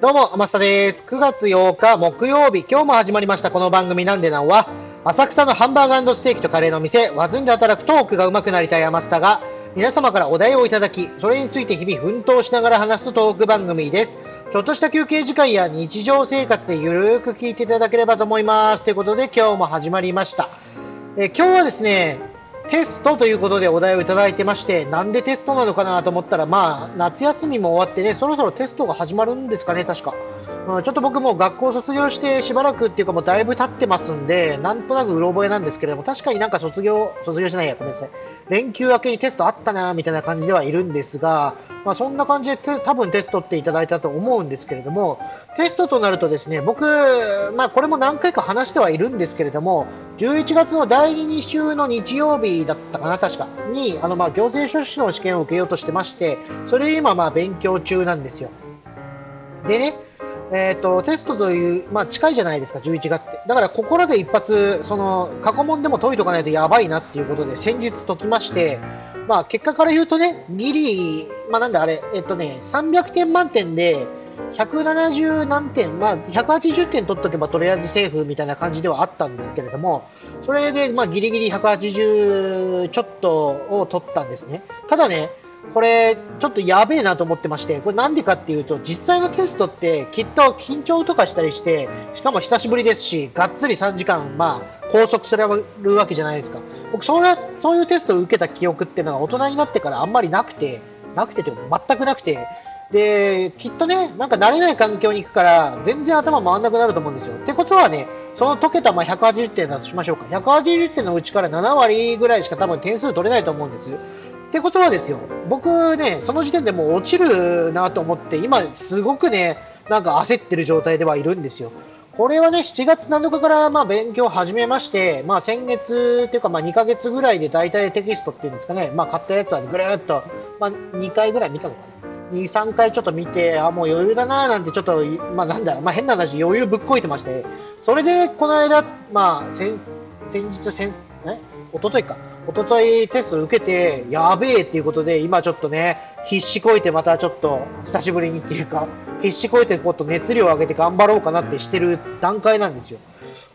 どうも、天下です。9月8日木曜日、今日も始まりましたこの番組なんでなんは、浅草のハンバーガーステーキとカレーの店、ワズンで働くトークが上手くなりたい天下が、皆様からお題をいただき、それについて日々奮闘しながら話すトーク番組です。ちょっとした休憩時間や日常生活でゆるーく聞いていただければと思います。ということで今日も始まりました。え今日はですね、テストということでお題をいただいてまして、なんでテストなのかなと思ったら、まあ、夏休みも終わってね、そろそろテストが始まるんですかね、確か。うん、ちょっと僕も学校卒業してしばらくっていうかもうだいぶ経ってますんで、なんとなくうろ覚えなんですけれども、確かになんか卒業、卒業しないや、ごめんなさい。連休明けにテストあったな、みたいな感じではいるんですが、まあ、そんな感じで多分テストっていただいたと思うんですけれども、テストとなるとですね、僕、まあこれも何回か話してはいるんですけれども、11月の第2週の日曜日だったかな、確かに、あのまあ行政書士の試験を受けようとしてまして、それ今まあ勉強中なんですよ。でね、え、ー、と、テストという、まあ近いじゃないですか、11月って。だから心で一発、その、過去問でも解いとかないとやばいなっていうことで、先日解きまして、まあ結果から言うとね、ギリ、まあなんだあれ、えっとね、300点満点で、170何点、まあ、180点取っとけばとりあえずセーフみたいな感じではあったんですけれども、それで、まあ、ギリギリ180ちょっとを取ったんですね。ただね、これ、ちょっとやべえなと思ってまして、これなんでかっていうと、実際のテストってきっと緊張とかしたりして、しかも久しぶりですし、がっつり3時間、まあ、拘束されるわけじゃないですか。僕そういう、そういうテストを受けた記憶っていうのは大人になってからあんまりなくて、なくてというか全くなくて、で、きっとね、なんか慣れない環境に行くから、全然頭回んなくなると思うんですよ。ってことはね、その解けたまあ180点だとしましょうか。180点のうちから7割ぐらいしか多分点数取れないと思うんです。ってことはですよ、僕ね、その時点でもう落ちるなと思って、今すごくね、なんか焦ってる状態ではいるんですよ。これはね、7月7日からまあ勉強を始めまして、まあ先月っていうかまあ2ヶ月ぐらいで大体テキストっていうんですかね、まあ買ったやつはぐるっと、まあ2回ぐらい見たのかな。2、3回ちょっと見て、あ、もう余裕だななんてちょっと、まあなんだ、まあ変な話、余裕ぶっこいてまして、それでこの間、まあ先、先日、先、え？一昨日か。一昨日テスト受けて、やべえっていうことで、今ちょっとね、必死こいてまたちょっと、久しぶりにっていうか、必死こいてこっと熱量を上げて頑張ろうかなってしてる段階なんですよ。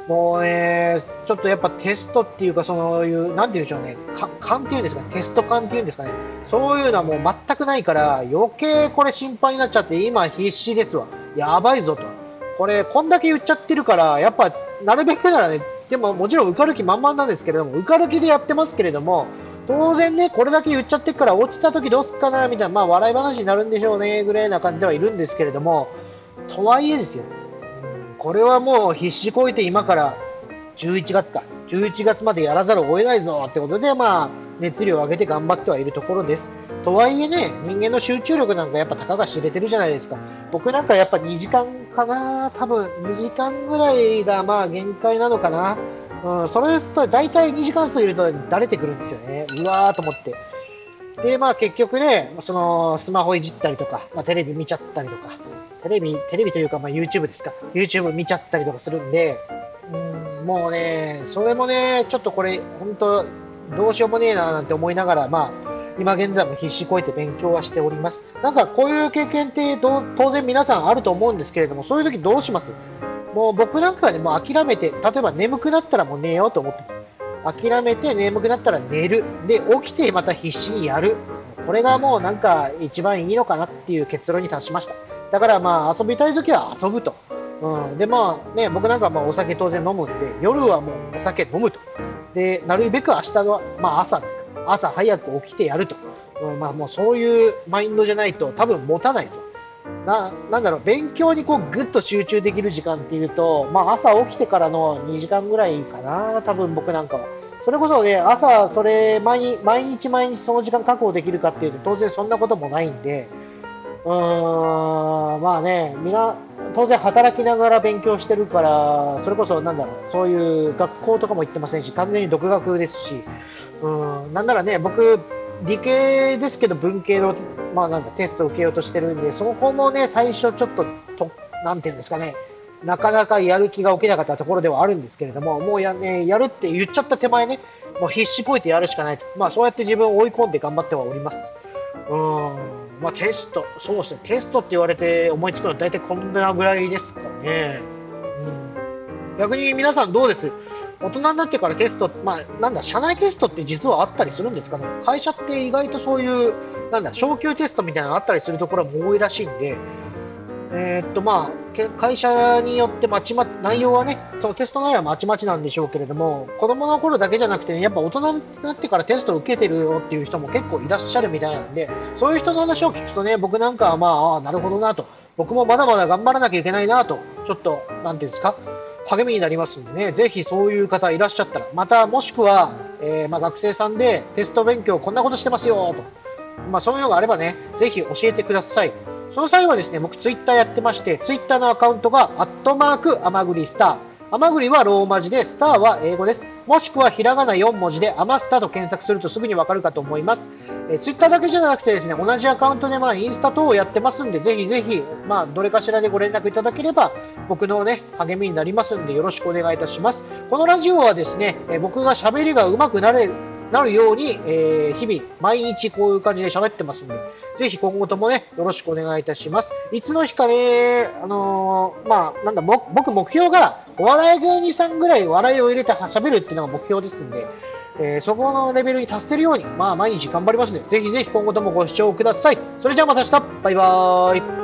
もうね、ちょっとやっぱテストっていうか、そういう、なんて言うんでしょうね、勘っていうんですか、テスト勘っていうんですかね、そういうのはもう全くないから、余計これ心配になっちゃって、今必死ですわ。やばいぞと。これ、こんだけ言っちゃってるから、やっぱ、なるべくならね、でももちろん受かる気満々なんですけれども、受かる気でやってますけれども、当然ね、これだけ言っちゃってるから、落ちた時どうすっかな、みたいな、まあ笑い話になるんでしょうね、ぐらいな感じではいるんですけれども、とはいえですよ、うんこれはもう必死こいて今から11月か、11月までやらざるを得ないぞってことで、まあ、熱量を上げて頑張ってはいるところです。とはいえね、人間の集中力なんかやっぱたかが知れてるじゃないですか。僕なんかやっぱ2時間かな、多分2時間ぐらいがまあ限界なのかな。うん、それですと大体2時間過ぎるとだれてくるんですよね。うわーと思って。で、まあ結局ね、そのスマホいじったりとか、まあ、テレビ見ちゃったりとか、テレビ、テレビというか、まあ、YouTube ですか。YouTube 見ちゃったりとかするんで、うん、もうね、それもね、ちょっとこれ、本当どうしようもねえななんて思いながら、まあ、今現在も必死こいて勉強はしております。なんかこういう経験って当然皆さんあると思うんですけれども、そういう時どうします？もう僕なんかはね、もう諦めて、例えば眠くなったらもう寝ようと思ってます。諦めて眠くなったら寝る。で、起きてまた必死にやる。これがもうなんか一番いいのかなっていう結論に達しました。だからまあ遊びたい時は遊ぶと。うん、でまあね、僕なんかまあお酒当然飲むんで、夜はもうお酒飲むと。で、なるべく明日の、まあ、朝ですか。朝早く起きてやると。うん、まあもうそういうマインドじゃないと多分持たないですよ。な、なんだろう、勉強にこうぐっと集中できる時間っていうと、まあ朝起きてからの2時間ぐらいかな、多分僕なんかは。それこそね、朝それ毎毎日毎日その時間確保できるかっていうと当然そんなこともないんで、うーん、まあね、みな、当然働きながら勉強してるから、それこそなんだろう、そういう学校とかも行ってませんし、完全に独学ですし、うん、なんならね、僕、理系ですけど文系の、まあなんだ、テストを受けようとしてるんで、そこもね、最初ちょっと、と、なんていうんですかね、なかなかやる気が起きなかったところではあるんですけれども、もうや,、ね、やるって言っちゃった手前ね、もう必死こいてやるしかないと。まあそうやって自分を追い込んで頑張ってはおります。うん。まあ、テスト、そうですね、テストって言われて思いつくのは大体こんなぐらいですかね。うん、逆に皆さんどうです？大人になってからテスト、まあ、なんだ、社内テストって実はあったりするんですかね？会社って意外とそういう、なんだ、昇級テストみたいなのあったりするところも多いらしいんで、えー、っと、まあ、会社によってまちま、内容はね、そのテスト内容はまちまちなんでしょうけれども、子供の頃だけじゃなくて、ね、やっぱ大人になってからテストを受けてるよっていう人も結構いらっしゃるみたいなんで、そういう人の話を聞くとね、僕なんかはまあ、あなるほどなと、僕もまだまだ頑張らなきゃいけないなと、ちょっと、なんていうんですか、励みになりますんでね、ぜひそういう方いらっしゃったら、またもしくは、えー、ま、学生さんでテスト勉強こんなことしてますよと、まあ、そういうのがあればね、ぜひ教えてください。その際はですね、僕ツイッターやってまして、ツイッターのアカウントが、アットマーク、アマグリスター。アマグリはローマ字で、スターは英語です。もしくはひらがな4文字で、アマスターと検索するとすぐにわかるかと思います。えツイッターだけじゃなくてですね、同じアカウントでまあインスタ等をやってますんで、ぜひぜひ、まあ、どれかしらでご連絡いただければ、僕のね、励みになりますんで、よろしくお願いいたします。このラジオはですね、え僕が喋りが上手くなれる、なるように、えー、日々、毎日こういう感じで喋ってますんで、ぜひ今後ともね、よろしくお願いいたします。いつの日かね、あのー、まあ、なんだ、僕目標が、お笑い芸人さんぐらい笑いを入れて喋るっていうのが目標ですんで、えー、そこのレベルに達せるように、まあ、毎日頑張りますので、ぜひぜひ今後ともご視聴ください。それじゃあまた明日バイバーイ